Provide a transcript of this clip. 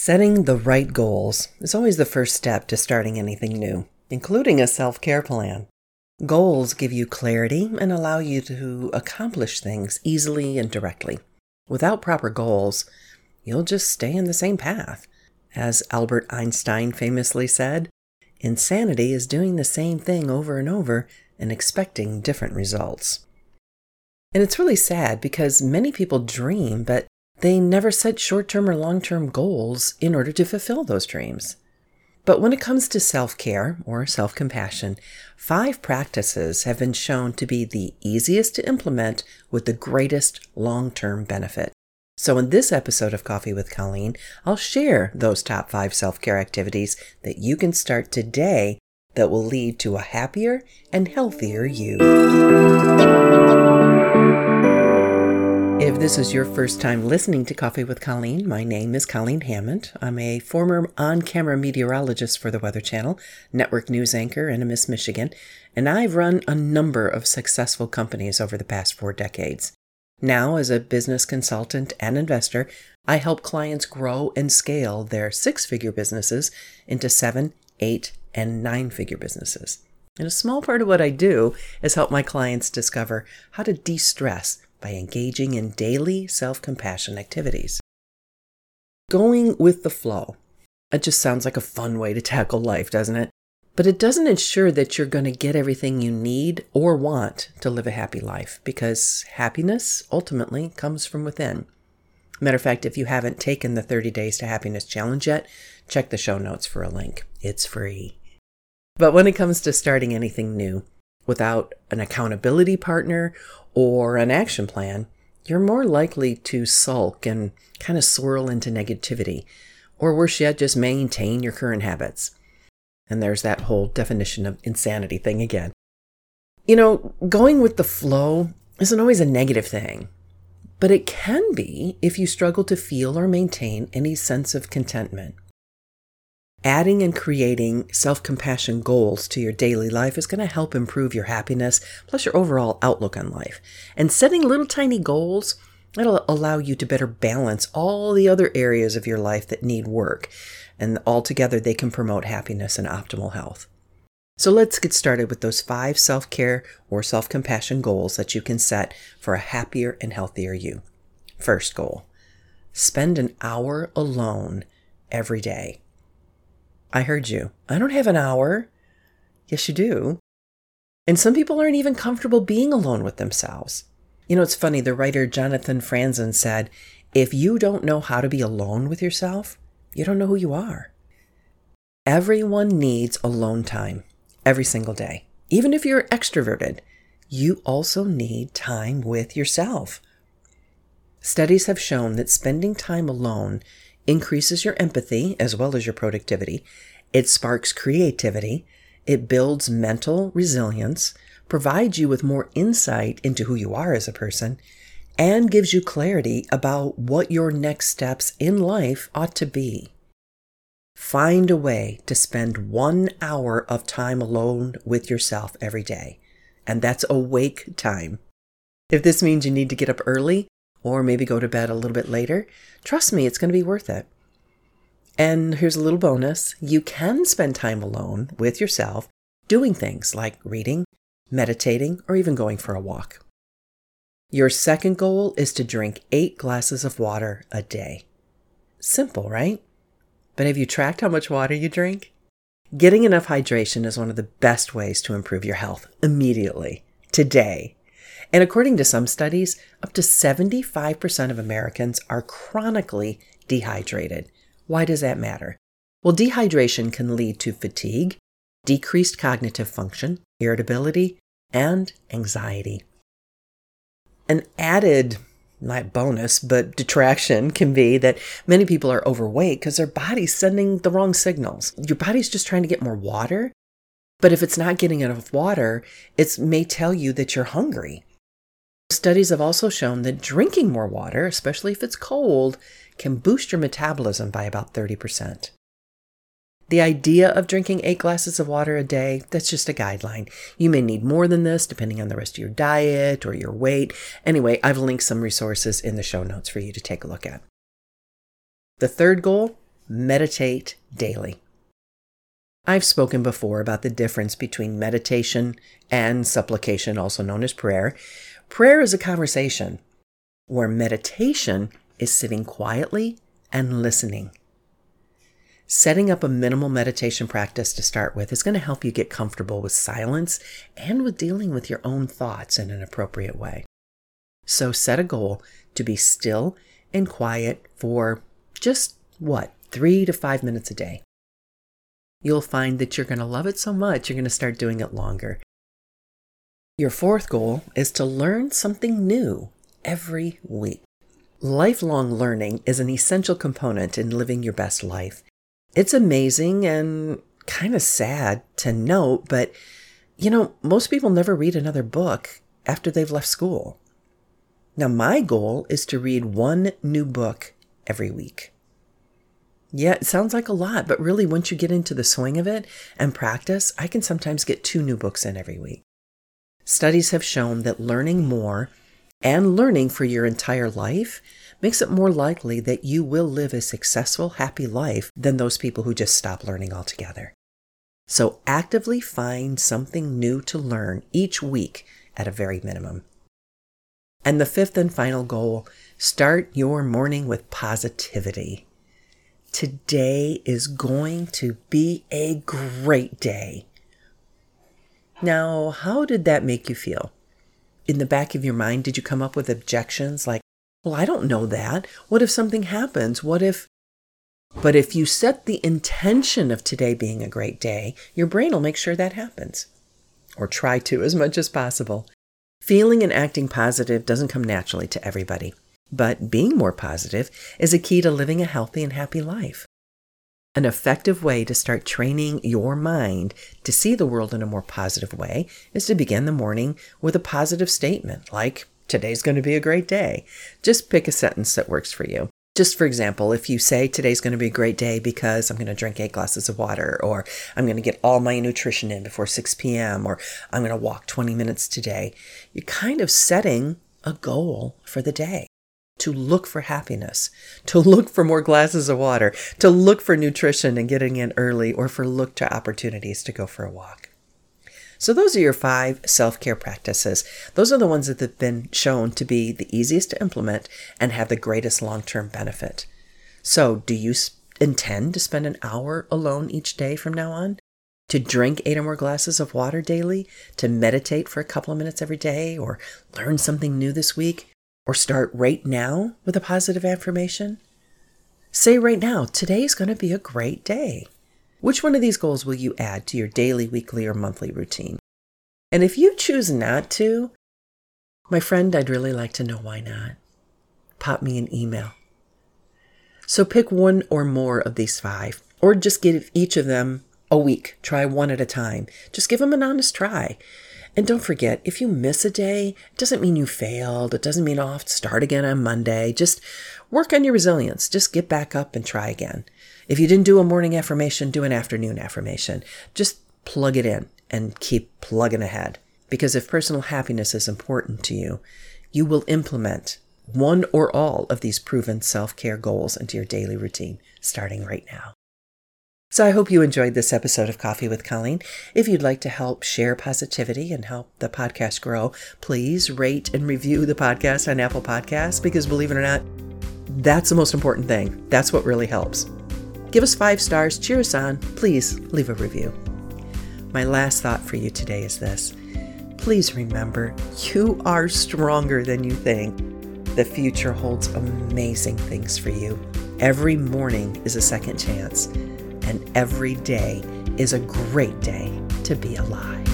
Setting the right goals is always the first step to starting anything new, including a self care plan. Goals give you clarity and allow you to accomplish things easily and directly. Without proper goals, you'll just stay in the same path. As Albert Einstein famously said, insanity is doing the same thing over and over and expecting different results. And it's really sad because many people dream, but they never set short term or long term goals in order to fulfill those dreams. But when it comes to self care or self compassion, five practices have been shown to be the easiest to implement with the greatest long term benefit. So, in this episode of Coffee with Colleen, I'll share those top five self care activities that you can start today that will lead to a happier and healthier you. This is your first time listening to Coffee with Colleen, my name is Colleen Hammond. I'm a former on camera meteorologist for the Weather Channel, network news anchor, and a Miss Michigan, and I've run a number of successful companies over the past four decades. Now, as a business consultant and investor, I help clients grow and scale their six figure businesses into seven, eight, and nine figure businesses. And a small part of what I do is help my clients discover how to de stress by engaging in daily self compassion activities. Going with the flow. It just sounds like a fun way to tackle life, doesn't it? But it doesn't ensure that you're going to get everything you need or want to live a happy life because happiness ultimately comes from within. Matter of fact, if you haven't taken the 30 Days to Happiness Challenge yet, check the show notes for a link. It's free. But when it comes to starting anything new, without an accountability partner or an action plan, you're more likely to sulk and kind of swirl into negativity, or worse yet, just maintain your current habits. And there's that whole definition of insanity thing again. You know, going with the flow isn't always a negative thing, but it can be if you struggle to feel or maintain any sense of contentment. Adding and creating self compassion goals to your daily life is going to help improve your happiness, plus your overall outlook on life. And setting little tiny goals, it'll allow you to better balance all the other areas of your life that need work. And altogether, they can promote happiness and optimal health. So let's get started with those five self care or self compassion goals that you can set for a happier and healthier you. First goal spend an hour alone every day. I heard you. I don't have an hour. Yes, you do. And some people aren't even comfortable being alone with themselves. You know, it's funny. The writer Jonathan Franzen said, if you don't know how to be alone with yourself, you don't know who you are. Everyone needs alone time every single day. Even if you're extroverted, you also need time with yourself. Studies have shown that spending time alone increases your empathy as well as your productivity. It sparks creativity. It builds mental resilience, provides you with more insight into who you are as a person, and gives you clarity about what your next steps in life ought to be. Find a way to spend one hour of time alone with yourself every day, and that's awake time. If this means you need to get up early, or maybe go to bed a little bit later, trust me, it's going to be worth it. And here's a little bonus you can spend time alone with yourself doing things like reading, meditating, or even going for a walk. Your second goal is to drink eight glasses of water a day. Simple, right? But have you tracked how much water you drink? Getting enough hydration is one of the best ways to improve your health immediately, today. And according to some studies, up to 75% of Americans are chronically dehydrated. Why does that matter? Well, dehydration can lead to fatigue, decreased cognitive function, irritability, and anxiety. An added, not bonus, but detraction can be that many people are overweight because their body's sending the wrong signals. Your body's just trying to get more water, but if it's not getting enough water, it may tell you that you're hungry. Studies have also shown that drinking more water, especially if it's cold, can boost your metabolism by about 30%. The idea of drinking eight glasses of water a day, that's just a guideline. You may need more than this depending on the rest of your diet or your weight. Anyway, I've linked some resources in the show notes for you to take a look at. The third goal meditate daily. I've spoken before about the difference between meditation and supplication, also known as prayer. Prayer is a conversation, where meditation is sitting quietly and listening. Setting up a minimal meditation practice to start with is going to help you get comfortable with silence and with dealing with your own thoughts in an appropriate way. So set a goal to be still and quiet for just what, three to five minutes a day. You'll find that you're going to love it so much, you're going to start doing it longer. Your fourth goal is to learn something new every week. Lifelong learning is an essential component in living your best life. It's amazing and kind of sad to note, but you know, most people never read another book after they've left school. Now, my goal is to read one new book every week. Yeah, it sounds like a lot, but really, once you get into the swing of it and practice, I can sometimes get two new books in every week. Studies have shown that learning more and learning for your entire life makes it more likely that you will live a successful, happy life than those people who just stop learning altogether. So actively find something new to learn each week at a very minimum. And the fifth and final goal start your morning with positivity. Today is going to be a great day. Now, how did that make you feel? In the back of your mind, did you come up with objections like, well, I don't know that. What if something happens? What if. But if you set the intention of today being a great day, your brain will make sure that happens. Or try to as much as possible. Feeling and acting positive doesn't come naturally to everybody. But being more positive is a key to living a healthy and happy life. An effective way to start training your mind to see the world in a more positive way is to begin the morning with a positive statement like, Today's going to be a great day. Just pick a sentence that works for you. Just for example, if you say today's going to be a great day because I'm going to drink eight glasses of water, or I'm going to get all my nutrition in before 6 p.m., or I'm going to walk 20 minutes today, you're kind of setting a goal for the day to look for happiness, to look for more glasses of water, to look for nutrition and getting in early, or for look to opportunities to go for a walk. So, those are your five self care practices. Those are the ones that have been shown to be the easiest to implement and have the greatest long term benefit. So, do you intend to spend an hour alone each day from now on? To drink eight or more glasses of water daily? To meditate for a couple of minutes every day? Or learn something new this week? Or start right now with a positive affirmation? Say right now, today's going to be a great day. Which one of these goals will you add to your daily, weekly, or monthly routine? And if you choose not to, my friend, I'd really like to know why not. Pop me an email. So pick one or more of these five, or just give each of them a week. Try one at a time. Just give them an honest try. And don't forget, if you miss a day, it doesn't mean you failed. It doesn't mean oh, I'll have to start again on Monday. Just work on your resilience. Just get back up and try again. If you didn't do a morning affirmation, do an afternoon affirmation. Just plug it in and keep plugging ahead. Because if personal happiness is important to you, you will implement one or all of these proven self care goals into your daily routine starting right now. So I hope you enjoyed this episode of Coffee with Colleen. If you'd like to help share positivity and help the podcast grow, please rate and review the podcast on Apple Podcasts because believe it or not, that's the most important thing. That's what really helps. Give us five stars, cheer us on. Please leave a review. My last thought for you today is this. Please remember, you are stronger than you think. The future holds amazing things for you. Every morning is a second chance and every day is a great day to be alive.